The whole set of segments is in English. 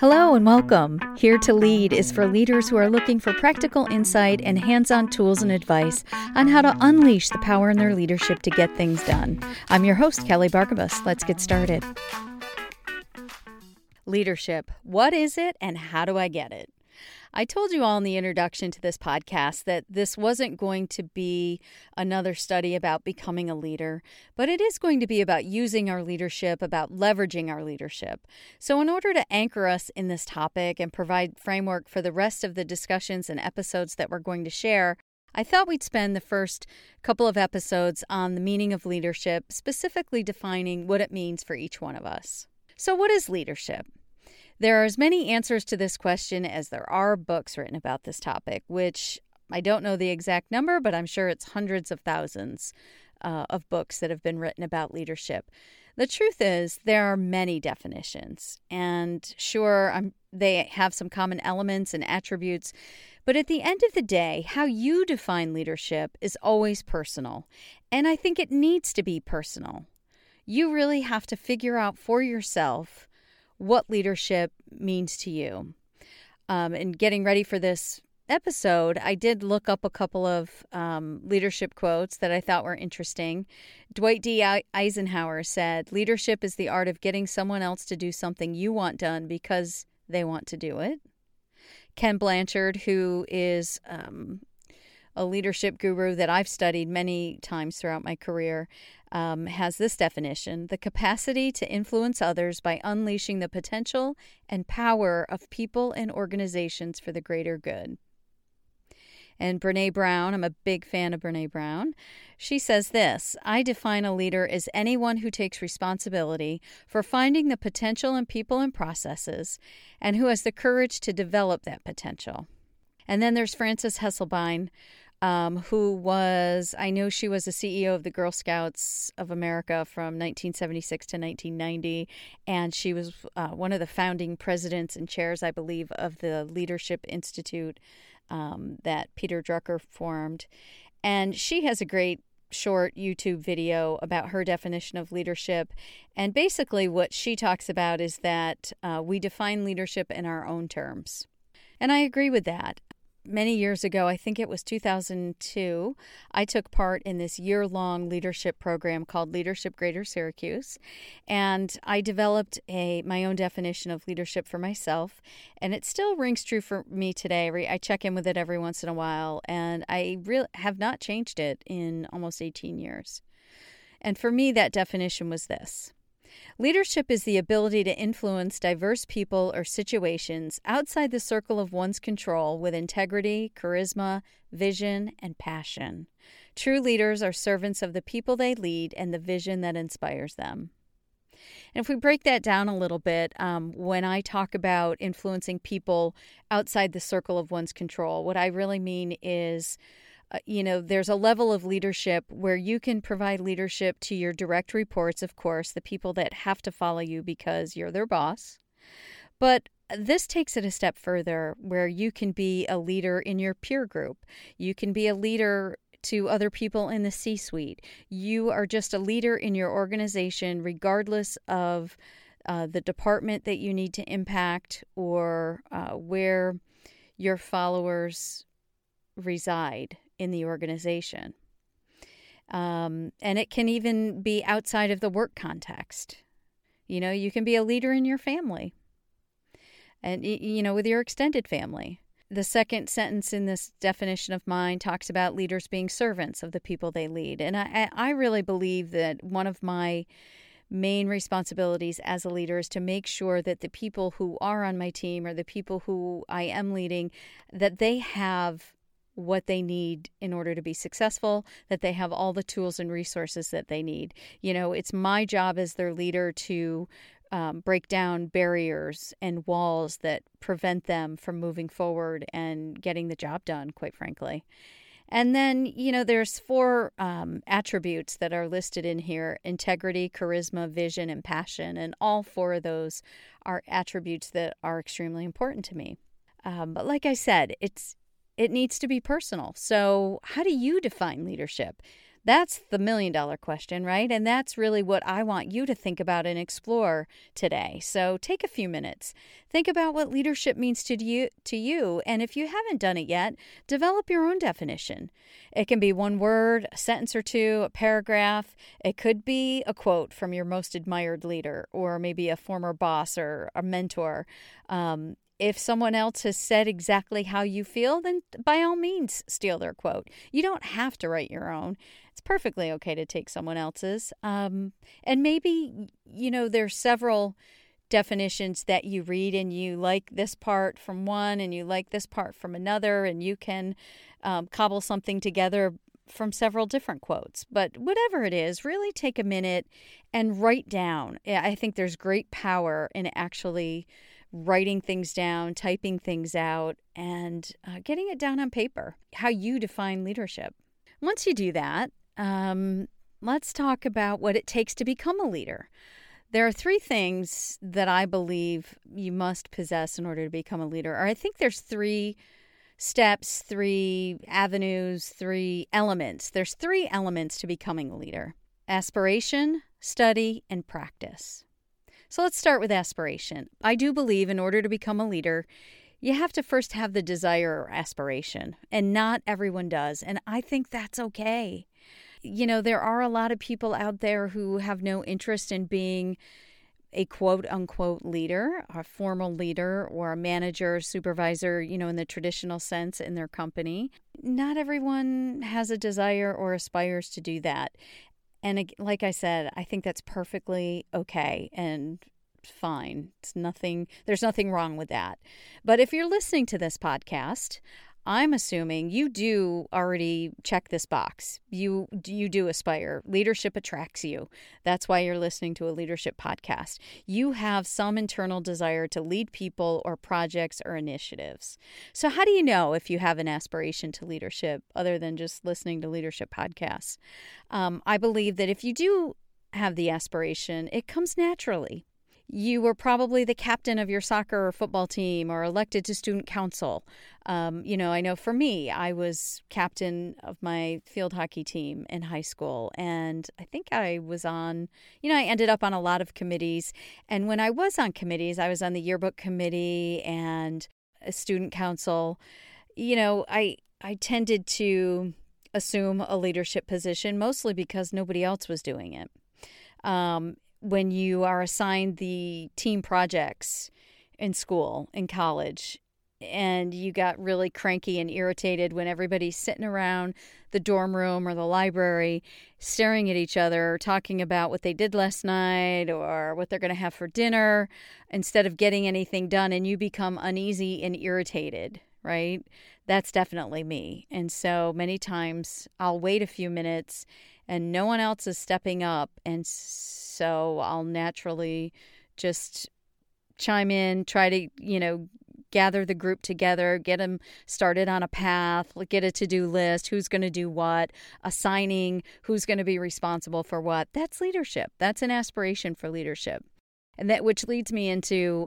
Hello and welcome. Here to Lead is for leaders who are looking for practical insight and hands on tools and advice on how to unleash the power in their leadership to get things done. I'm your host, Kelly Bargabos. Let's get started. Leadership. What is it and how do I get it? I told you all in the introduction to this podcast that this wasn't going to be another study about becoming a leader, but it is going to be about using our leadership, about leveraging our leadership. So, in order to anchor us in this topic and provide framework for the rest of the discussions and episodes that we're going to share, I thought we'd spend the first couple of episodes on the meaning of leadership, specifically defining what it means for each one of us. So, what is leadership? There are as many answers to this question as there are books written about this topic, which I don't know the exact number, but I'm sure it's hundreds of thousands uh, of books that have been written about leadership. The truth is, there are many definitions, and sure, I'm, they have some common elements and attributes, but at the end of the day, how you define leadership is always personal, and I think it needs to be personal. You really have to figure out for yourself what leadership means to you. Um, and getting ready for this episode, I did look up a couple of um, leadership quotes that I thought were interesting. Dwight D. Eisenhower said, Leadership is the art of getting someone else to do something you want done because they want to do it. Ken Blanchard, who is um, a leadership guru that I've studied many times throughout my career, um, has this definition the capacity to influence others by unleashing the potential and power of people and organizations for the greater good. And Brene Brown, I'm a big fan of Brene Brown. She says this I define a leader as anyone who takes responsibility for finding the potential in people and processes and who has the courage to develop that potential. And then there's Frances Hesselbein, um, who was, I know she was the CEO of the Girl Scouts of America from 1976 to 1990, and she was uh, one of the founding presidents and chairs, I believe, of the Leadership Institute um, that Peter Drucker formed. And she has a great short YouTube video about her definition of leadership. And basically, what she talks about is that uh, we define leadership in our own terms. And I agree with that many years ago, I think it was 2002, I took part in this year long leadership program called Leadership Greater Syracuse. And I developed a my own definition of leadership for myself. And it still rings true for me today. I check in with it every once in a while. And I really have not changed it in almost 18 years. And for me, that definition was this Leadership is the ability to influence diverse people or situations outside the circle of one's control with integrity, charisma, vision, and passion. True leaders are servants of the people they lead and the vision that inspires them. And if we break that down a little bit, um, when I talk about influencing people outside the circle of one's control, what I really mean is uh, you know, there's a level of leadership where you can provide leadership to your direct reports, of course, the people that have to follow you because you're their boss. But this takes it a step further where you can be a leader in your peer group. You can be a leader to other people in the C suite. You are just a leader in your organization, regardless of uh, the department that you need to impact or uh, where your followers reside in the organization. Um, and it can even be outside of the work context. You know, you can be a leader in your family and, you know, with your extended family. The second sentence in this definition of mine talks about leaders being servants of the people they lead. And I, I really believe that one of my main responsibilities as a leader is to make sure that the people who are on my team or the people who I am leading that they have what they need in order to be successful, that they have all the tools and resources that they need. You know, it's my job as their leader to um, break down barriers and walls that prevent them from moving forward and getting the job done, quite frankly. And then, you know, there's four um, attributes that are listed in here integrity, charisma, vision, and passion. And all four of those are attributes that are extremely important to me. Um, but like I said, it's it needs to be personal. So, how do you define leadership? That's the million dollar question, right? And that's really what I want you to think about and explore today. So take a few minutes. Think about what leadership means to you to you, and if you haven't done it yet, develop your own definition. It can be one word, a sentence or two, a paragraph. It could be a quote from your most admired leader or maybe a former boss or a mentor. Um, if someone else has said exactly how you feel, then by all means steal their quote. You don't have to write your own. It's perfectly okay to take someone else's. Um, and maybe, you know, there's several definitions that you read and you like this part from one and you like this part from another, and you can um, cobble something together from several different quotes. But whatever it is, really take a minute and write down. I think there's great power in actually writing things down, typing things out, and uh, getting it down on paper, how you define leadership. Once you do that, um, let's talk about what it takes to become a leader. There are three things that I believe you must possess in order to become a leader, or I think there's three steps, three avenues, three elements. There's three elements to becoming a leader aspiration, study, and practice. So let's start with aspiration. I do believe in order to become a leader, you have to first have the desire or aspiration, and not everyone does. And I think that's okay. You know, there are a lot of people out there who have no interest in being a quote unquote leader, a formal leader, or a manager, supervisor, you know, in the traditional sense in their company. Not everyone has a desire or aspires to do that. And like I said, I think that's perfectly okay and fine. It's nothing, there's nothing wrong with that. But if you're listening to this podcast, I'm assuming you do already check this box. You you do aspire. Leadership attracts you. That's why you're listening to a leadership podcast. You have some internal desire to lead people or projects or initiatives. So how do you know if you have an aspiration to leadership other than just listening to leadership podcasts? Um, I believe that if you do have the aspiration, it comes naturally you were probably the captain of your soccer or football team or elected to student council. Um, you know, I know for me, I was captain of my field hockey team in high school. And I think I was on, you know, I ended up on a lot of committees. And when I was on committees, I was on the yearbook committee and a student council. You know, I, I tended to assume a leadership position mostly because nobody else was doing it. Um, when you are assigned the team projects in school, in college, and you got really cranky and irritated when everybody's sitting around the dorm room or the library staring at each other, or talking about what they did last night or what they're going to have for dinner instead of getting anything done, and you become uneasy and irritated, right? That's definitely me. And so many times I'll wait a few minutes and no one else is stepping up. And so I'll naturally just chime in, try to, you know, gather the group together, get them started on a path, get a to do list, who's going to do what, assigning who's going to be responsible for what. That's leadership. That's an aspiration for leadership. And that which leads me into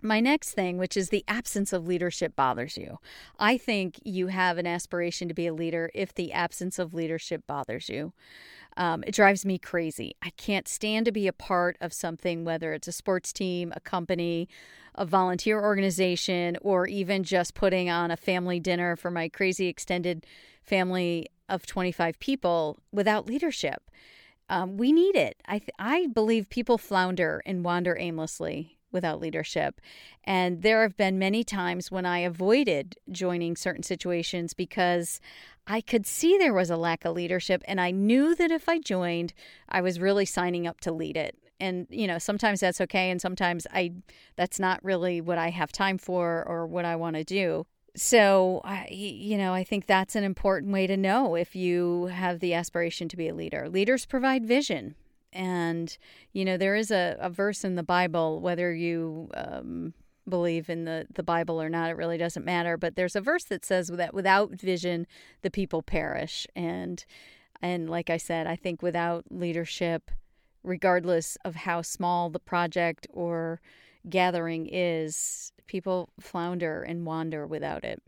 my next thing, which is the absence of leadership, bothers you. I think you have an aspiration to be a leader if the absence of leadership bothers you. Um, it drives me crazy. I can't stand to be a part of something, whether it's a sports team, a company, a volunteer organization, or even just putting on a family dinner for my crazy extended family of 25 people without leadership. Um, we need it. I, th- I believe people flounder and wander aimlessly without leadership. And there have been many times when I avoided joining certain situations because I could see there was a lack of leadership. And I knew that if I joined, I was really signing up to lead it. And, you know, sometimes that's okay. And sometimes I, that's not really what I have time for or what I want to do. So, I, you know, I think that's an important way to know if you have the aspiration to be a leader. Leaders provide vision. And, you know, there is a, a verse in the Bible, whether you um, believe in the, the Bible or not, it really doesn't matter. But there's a verse that says that without vision, the people perish. And, and like I said, I think without leadership, regardless of how small the project or gathering is, people flounder and wander without it.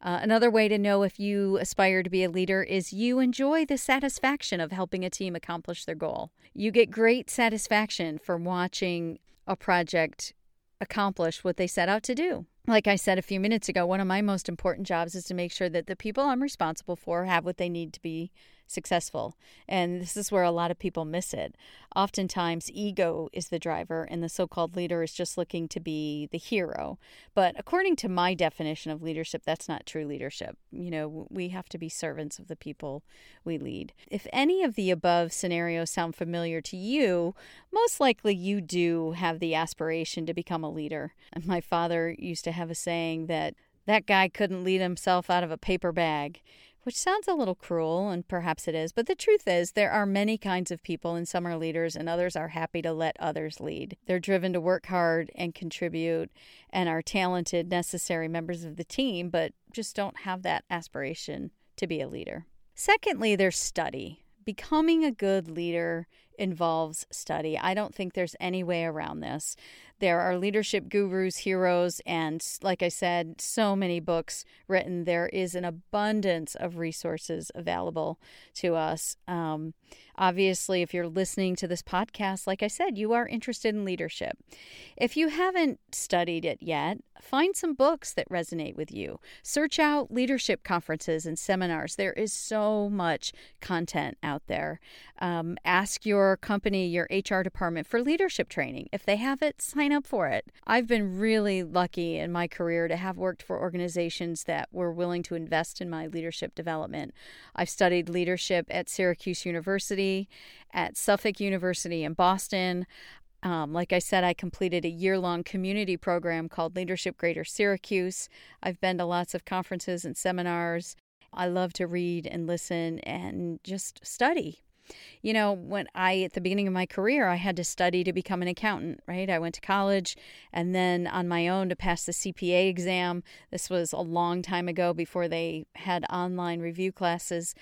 Uh, another way to know if you aspire to be a leader is you enjoy the satisfaction of helping a team accomplish their goal. You get great satisfaction from watching a project accomplish what they set out to do. Like I said a few minutes ago, one of my most important jobs is to make sure that the people I'm responsible for have what they need to be successful. And this is where a lot of people miss it. Oftentimes, ego is the driver, and the so called leader is just looking to be the hero. But according to my definition of leadership, that's not true leadership. You know, we have to be servants of the people we lead. If any of the above scenarios sound familiar to you, most likely you do have the aspiration to become a leader. And my father used to have a saying that that guy couldn't lead himself out of a paper bag which sounds a little cruel, and perhaps it is, but the truth is, there are many kinds of people, and some are leaders, and others are happy to let others lead. They're driven to work hard and contribute, and are talented, necessary members of the team, but just don't have that aspiration to be a leader. Secondly, there's study. Becoming a good leader involves study. I don't think there's any way around this. There are leadership gurus, heroes, and like I said, so many books written. There is an abundance of resources available to us. Um, obviously, if you're listening to this podcast, like I said, you are interested in leadership. If you haven't studied it yet, find some books that resonate with you. Search out leadership conferences and seminars. There is so much content out there. Um, ask your company, your HR department for leadership training. If they have it, sign up for it. I've been really lucky in my career to have worked for organizations that were willing to invest in my leadership development. I've studied leadership at Syracuse University, at Suffolk University in Boston. Um, like I said, I completed a year long community program called Leadership Greater Syracuse. I've been to lots of conferences and seminars. I love to read and listen and just study you know, when I, at the beginning of my career, I had to study to become an accountant, right? I went to college and then on my own to pass the CPA exam. This was a long time ago before they had online review classes.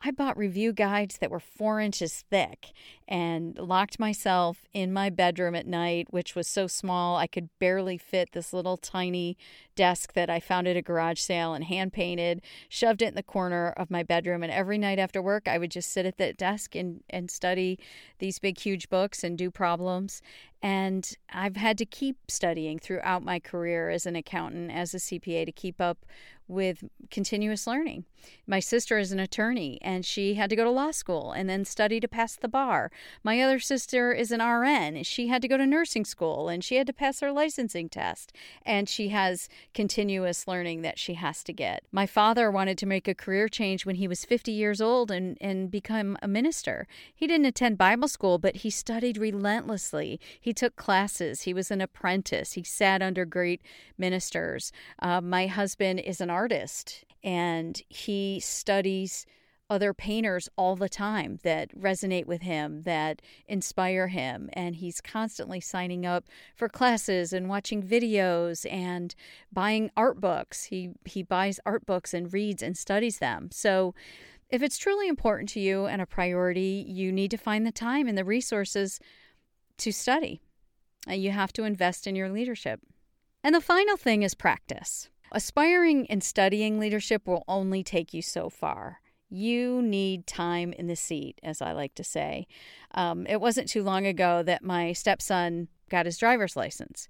I bought review guides that were four inches thick and locked myself in my bedroom at night, which was so small I could barely fit this little tiny desk that I found at a garage sale and hand painted, shoved it in the corner of my bedroom. And every night after work, I would just sit at that desk and, and study these big, huge books and do problems. And I've had to keep studying throughout my career as an accountant, as a CPA, to keep up with continuous learning. My sister is an attorney and she had to go to law school and then study to pass the bar. My other sister is an RN. She had to go to nursing school and she had to pass her licensing test. And she has continuous learning that she has to get. My father wanted to make a career change when he was 50 years old and, and become a minister. He didn't attend Bible school, but he studied relentlessly. He took classes. He was an apprentice. He sat under great ministers. Uh, my husband is an artist and he studies other painters all the time that resonate with him, that inspire him. And he's constantly signing up for classes and watching videos and buying art books. He, he buys art books and reads and studies them. So, if it's truly important to you and a priority, you need to find the time and the resources to study. You have to invest in your leadership. And the final thing is practice. Aspiring and studying leadership will only take you so far. You need time in the seat, as I like to say. Um, it wasn't too long ago that my stepson got his driver's license.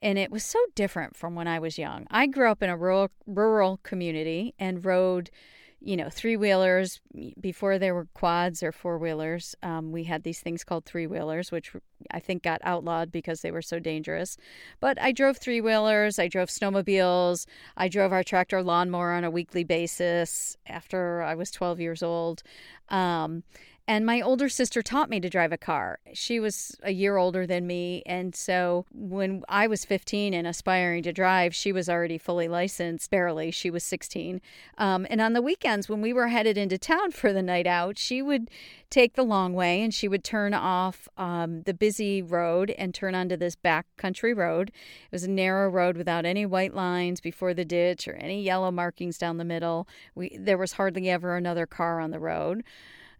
And it was so different from when I was young. I grew up in a rural, rural community and rode you know, three wheelers before there were quads or four wheelers. Um, we had these things called three wheelers, which I think got outlawed because they were so dangerous. But I drove three wheelers, I drove snowmobiles, I drove our tractor lawnmower on a weekly basis after I was 12 years old. Um, and my older sister taught me to drive a car. She was a year older than me. And so when I was 15 and aspiring to drive, she was already fully licensed, barely. She was 16. Um, and on the weekends, when we were headed into town for the night out, she would take the long way and she would turn off um, the busy road and turn onto this back country road. It was a narrow road without any white lines before the ditch or any yellow markings down the middle. We, there was hardly ever another car on the road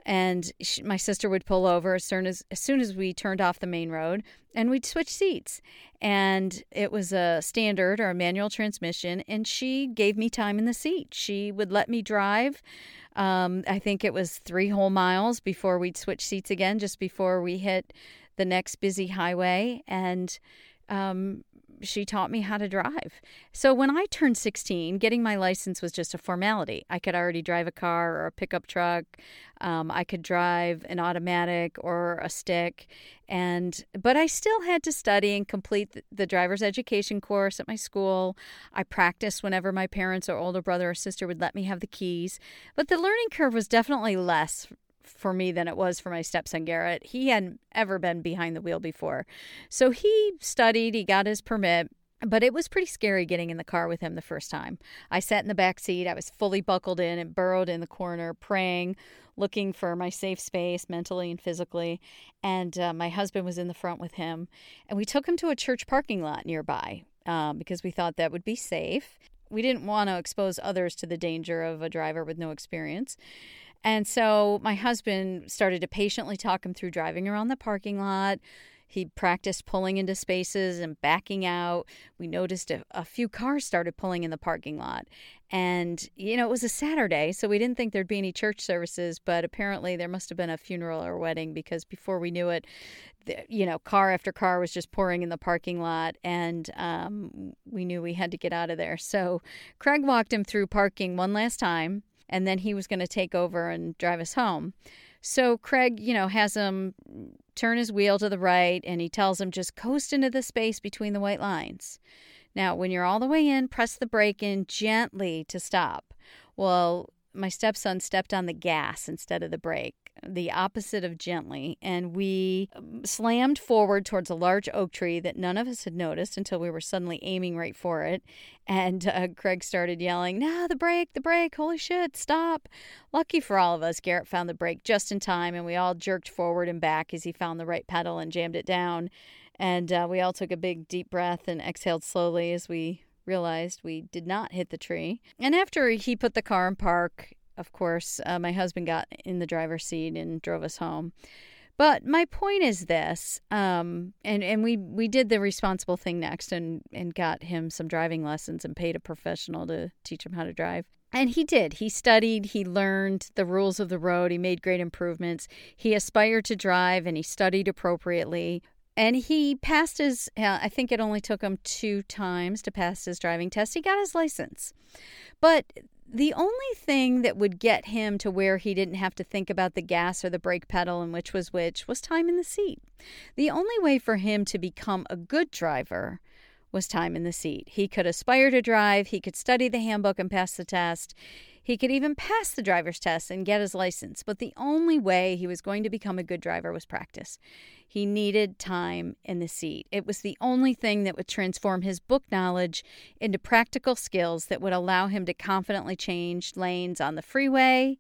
and she, my sister would pull over as soon as as soon as we turned off the main road and we'd switch seats. And it was a standard or a manual transmission and she gave me time in the seat. She would let me drive um, i think it was three whole miles before we'd switch seats again just before we hit the next busy highway. And um, she taught me how to drive. So when I turned 16, getting my license was just a formality. I could already drive a car or a pickup truck. Um, I could drive an automatic or a stick, and but I still had to study and complete the driver's education course at my school. I practiced whenever my parents or older brother or sister would let me have the keys, but the learning curve was definitely less for me than it was for my stepson Garrett. He hadn't ever been behind the wheel before. So he studied, he got his permit, but it was pretty scary getting in the car with him the first time. I sat in the back seat, I was fully buckled in and burrowed in the corner, praying, looking for my safe space mentally and physically. And uh, my husband was in the front with him. And we took him to a church parking lot nearby um, because we thought that would be safe. We didn't want to expose others to the danger of a driver with no experience. And so my husband started to patiently talk him through driving around the parking lot. He practiced pulling into spaces and backing out. We noticed a, a, few cars started pulling in the parking lot. And, you know, it was a Saturday, so we didn't think there'd be any church services, but apparently there must have been a funeral or wedding because before we knew it, the, you know, car after car was just pouring in the parking lot. And um, we knew we had to get out of there. So Craig walked him through parking one last time and then he was going to take over and drive us home. So Craig, you know, has him turn his wheel to the right and he tells him just coast into the space between the white lines. Now, when you're all the way in, press the brake in gently to stop. Well, my stepson stepped on the gas instead of the brake the opposite of gently, and we um, slammed forward towards a large oak tree that none of us had noticed until we were suddenly aiming right for it. And uh, Craig started yelling, No, the brake, the brake, holy shit, stop. Lucky for all of us, Garrett found the brake just in time, and we all jerked forward and back as he found the right pedal and jammed it down. And uh, we all took a big, deep breath and exhaled slowly as we realized we did not hit the tree. And after he put the car in park, of course, uh, my husband got in the driver's seat and drove us home. But my point is this, um, and and we we did the responsible thing next, and and got him some driving lessons and paid a professional to teach him how to drive. And he did. He studied, he learned the rules of the road, he made great improvements. He aspired to drive and he studied appropriately. And he passed his, uh, I think it only took him two times to pass his driving test. He got his license. But the only thing that would get him to where he didn't have to think about the gas or the brake pedal and which was which was time in the seat. The only way for him to become a good driver was time in the seat. He could aspire to drive, he could study the handbook and pass the test. He could even pass the driver's test and get his license, but the only way he was going to become a good driver was practice. He needed time in the seat. It was the only thing that would transform his book knowledge into practical skills that would allow him to confidently change lanes on the freeway,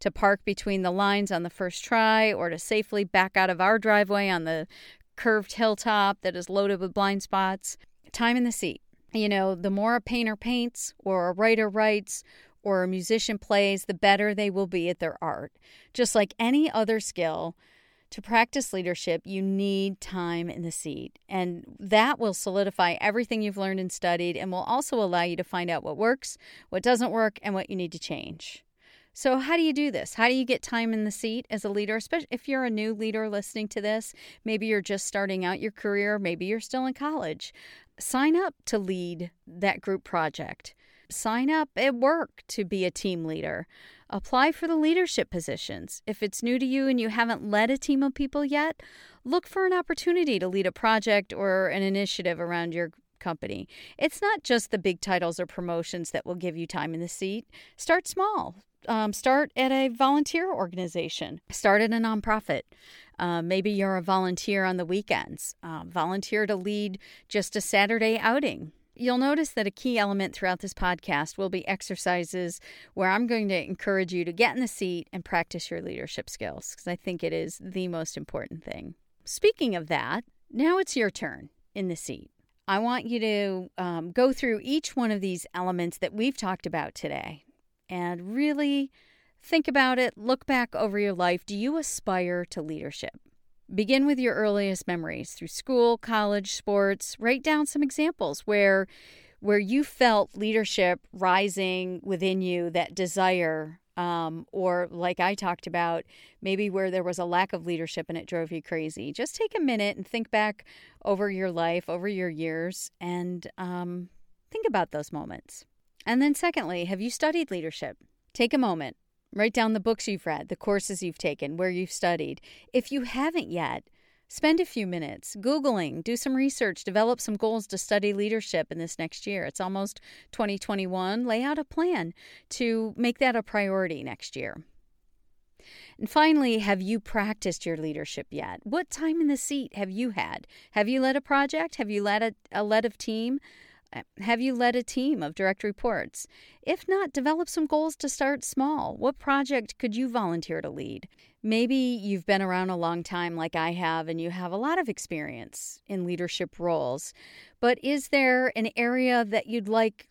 to park between the lines on the first try, or to safely back out of our driveway on the curved hilltop that is loaded with blind spots. Time in the seat. You know, the more a painter paints, or a writer writes, or a musician plays, the better they will be at their art. Just like any other skill, to practice leadership, you need time in the seat. And that will solidify everything you've learned and studied and will also allow you to find out what works, what doesn't work, and what you need to change. So, how do you do this? How do you get time in the seat as a leader, especially if you're a new leader listening to this? Maybe you're just starting out your career, maybe you're still in college. Sign up to lead that group project sign up at work to be a team leader. Apply for the leadership positions. If it's new to you and you haven't led a team of people yet, look for an opportunity to lead a project or an initiative around your company. It's not just the big titles or promotions that will give you time in the seat. Start small. Um, start at a volunteer organization. Start at a nonprofit. Uh, maybe you're a volunteer on the weekends. Uh, volunteer to lead just a Saturday outing. You'll notice that a key element throughout this podcast will be exercises where I'm going to encourage you to get in the seat and practice your leadership skills because I think it is the most important thing. Speaking of that, now it's your turn in the seat. I want you to um, go through each one of these elements that we've talked about today and really Think about it, look back over your life. Do you aspire to leadership? Begin with your earliest memories through school, college, sports. Write down some examples where where you felt leadership rising within you, that desire um, or like I talked about, maybe where there was a lack of leadership and it drove you crazy. Just take a minute and think back over your life, over your years, and um, think about those moments. And then, secondly, have you studied leadership? Take a moment, write down the books you've read, the courses you've taken, where you've studied. If you haven't yet, Spend a few minutes Googling, do some research, develop some goals to study leadership in this next year. It's almost 2021. Lay out a plan to make that a priority next year. And finally, have you practiced your leadership yet? What time in the seat have you had? Have you led a project? Have you led a, a led a team? Have you led a team of direct reports? If not, develop some goals to start small. What project could you volunteer to lead? Maybe you've been around a long time, like I have, and you have a lot of experience in leadership roles. But is there an area that you'd like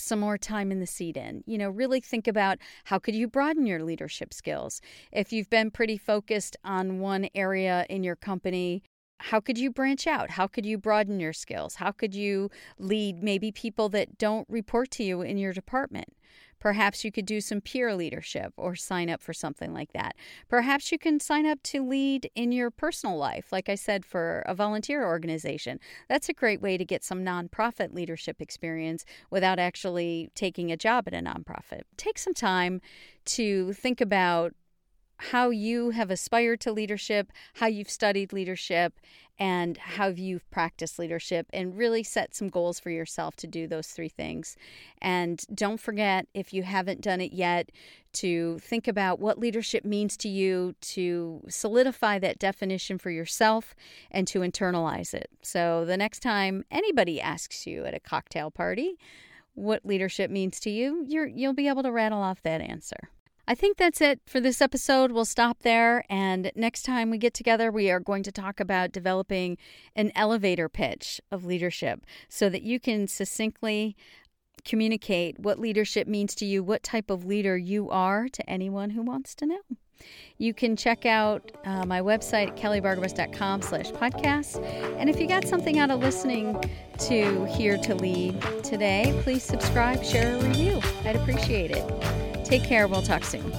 some more time in the seat in. You know, really think about how could you broaden your leadership skills. If you've been pretty focused on one area in your company, how could you branch out? How could you broaden your skills? How could you lead maybe people that don't report to you in your department? Perhaps you could do some peer leadership or sign up for something like that. Perhaps you can sign up to lead in your personal life, like I said, for a volunteer organization. That's a great way to get some nonprofit leadership experience without actually taking a job at a nonprofit. Take some time to think about how you have aspired to leadership, how you've studied leadership, and how you've practiced leadership, and really set some goals for yourself to do those three things. And don't forget, if you haven't done it yet, to think about what leadership means to you, to solidify that definition for yourself, and to internalize it. So the next time anybody asks you at a cocktail party, what leadership means to you, you're, you'll be able to rattle off that answer. I think that's it for this episode. We'll stop there. And next time we get together, we are going to talk about developing an elevator pitch of leadership so that you can succinctly communicate what leadership means to you, what type of leader you are to anyone who wants to know. You can check out uh, my website at kellybargabos.com slash podcast. And if you got something out of listening to Here to Lead today, please subscribe, share a review. I'd appreciate it. Take care. We'll talk soon.